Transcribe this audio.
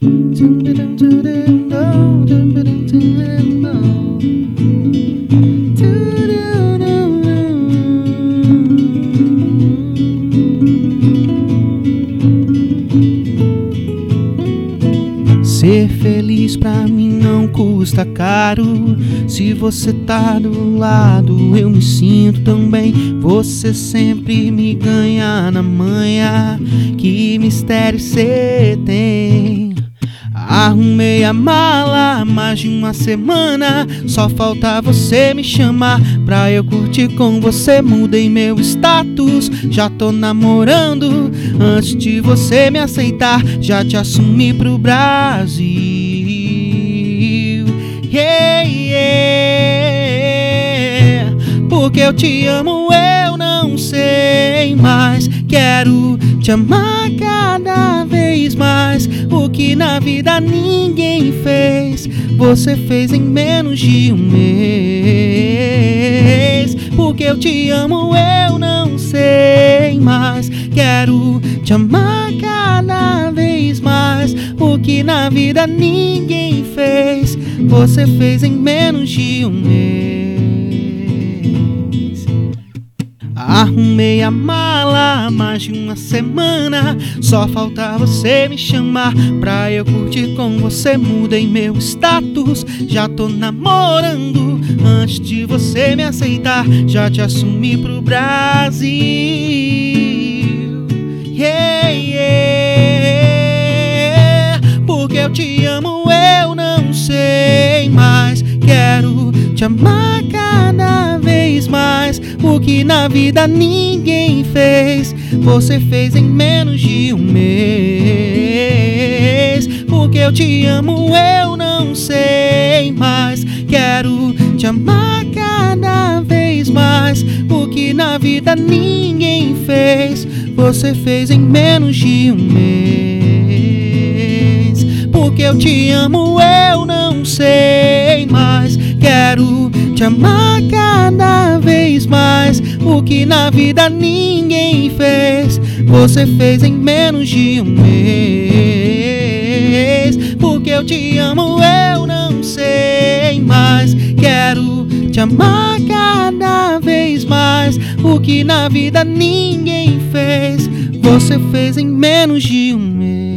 Ser feliz pra mim não custa caro. Se você tá do lado, eu me sinto tão bem. Você sempre me ganha na manhã. Que mistério cê tem? Arrumei a mala há mais de uma semana. Só falta você me chamar pra eu curtir com você. Mudei meu status, já tô namorando. Antes de você me aceitar, já te assumi pro Brasil. Yeah, yeah. Porque eu te amo, eu não sei mais. Quero te amar cada vez mais. Que na vida ninguém fez, você fez em menos de um mês. Porque eu te amo, eu não sei mais. Quero te amar cada vez mais. O que na vida ninguém fez, você fez em menos de um mês. Arrumei a mala há mais de uma semana. Só falta você me chamar pra eu curtir com você. Mudei meu status, já tô namorando. Antes de você me aceitar, já te assumi pro Brasil. Yeah, yeah. Porque eu te amo, eu não sei mais. Quero te amar O que na vida ninguém fez, você fez em menos de um mês. Porque eu te amo, eu não sei mais. Quero te amar cada vez mais. O que na vida ninguém fez, você fez em menos de um mês. Porque eu te amo, eu não sei mais. Quero te amar cada vez. O que na vida ninguém fez, você fez em menos de um mês. Porque eu te amo, eu não sei mais. Quero te amar cada vez mais. O que na vida ninguém fez, você fez em menos de um mês.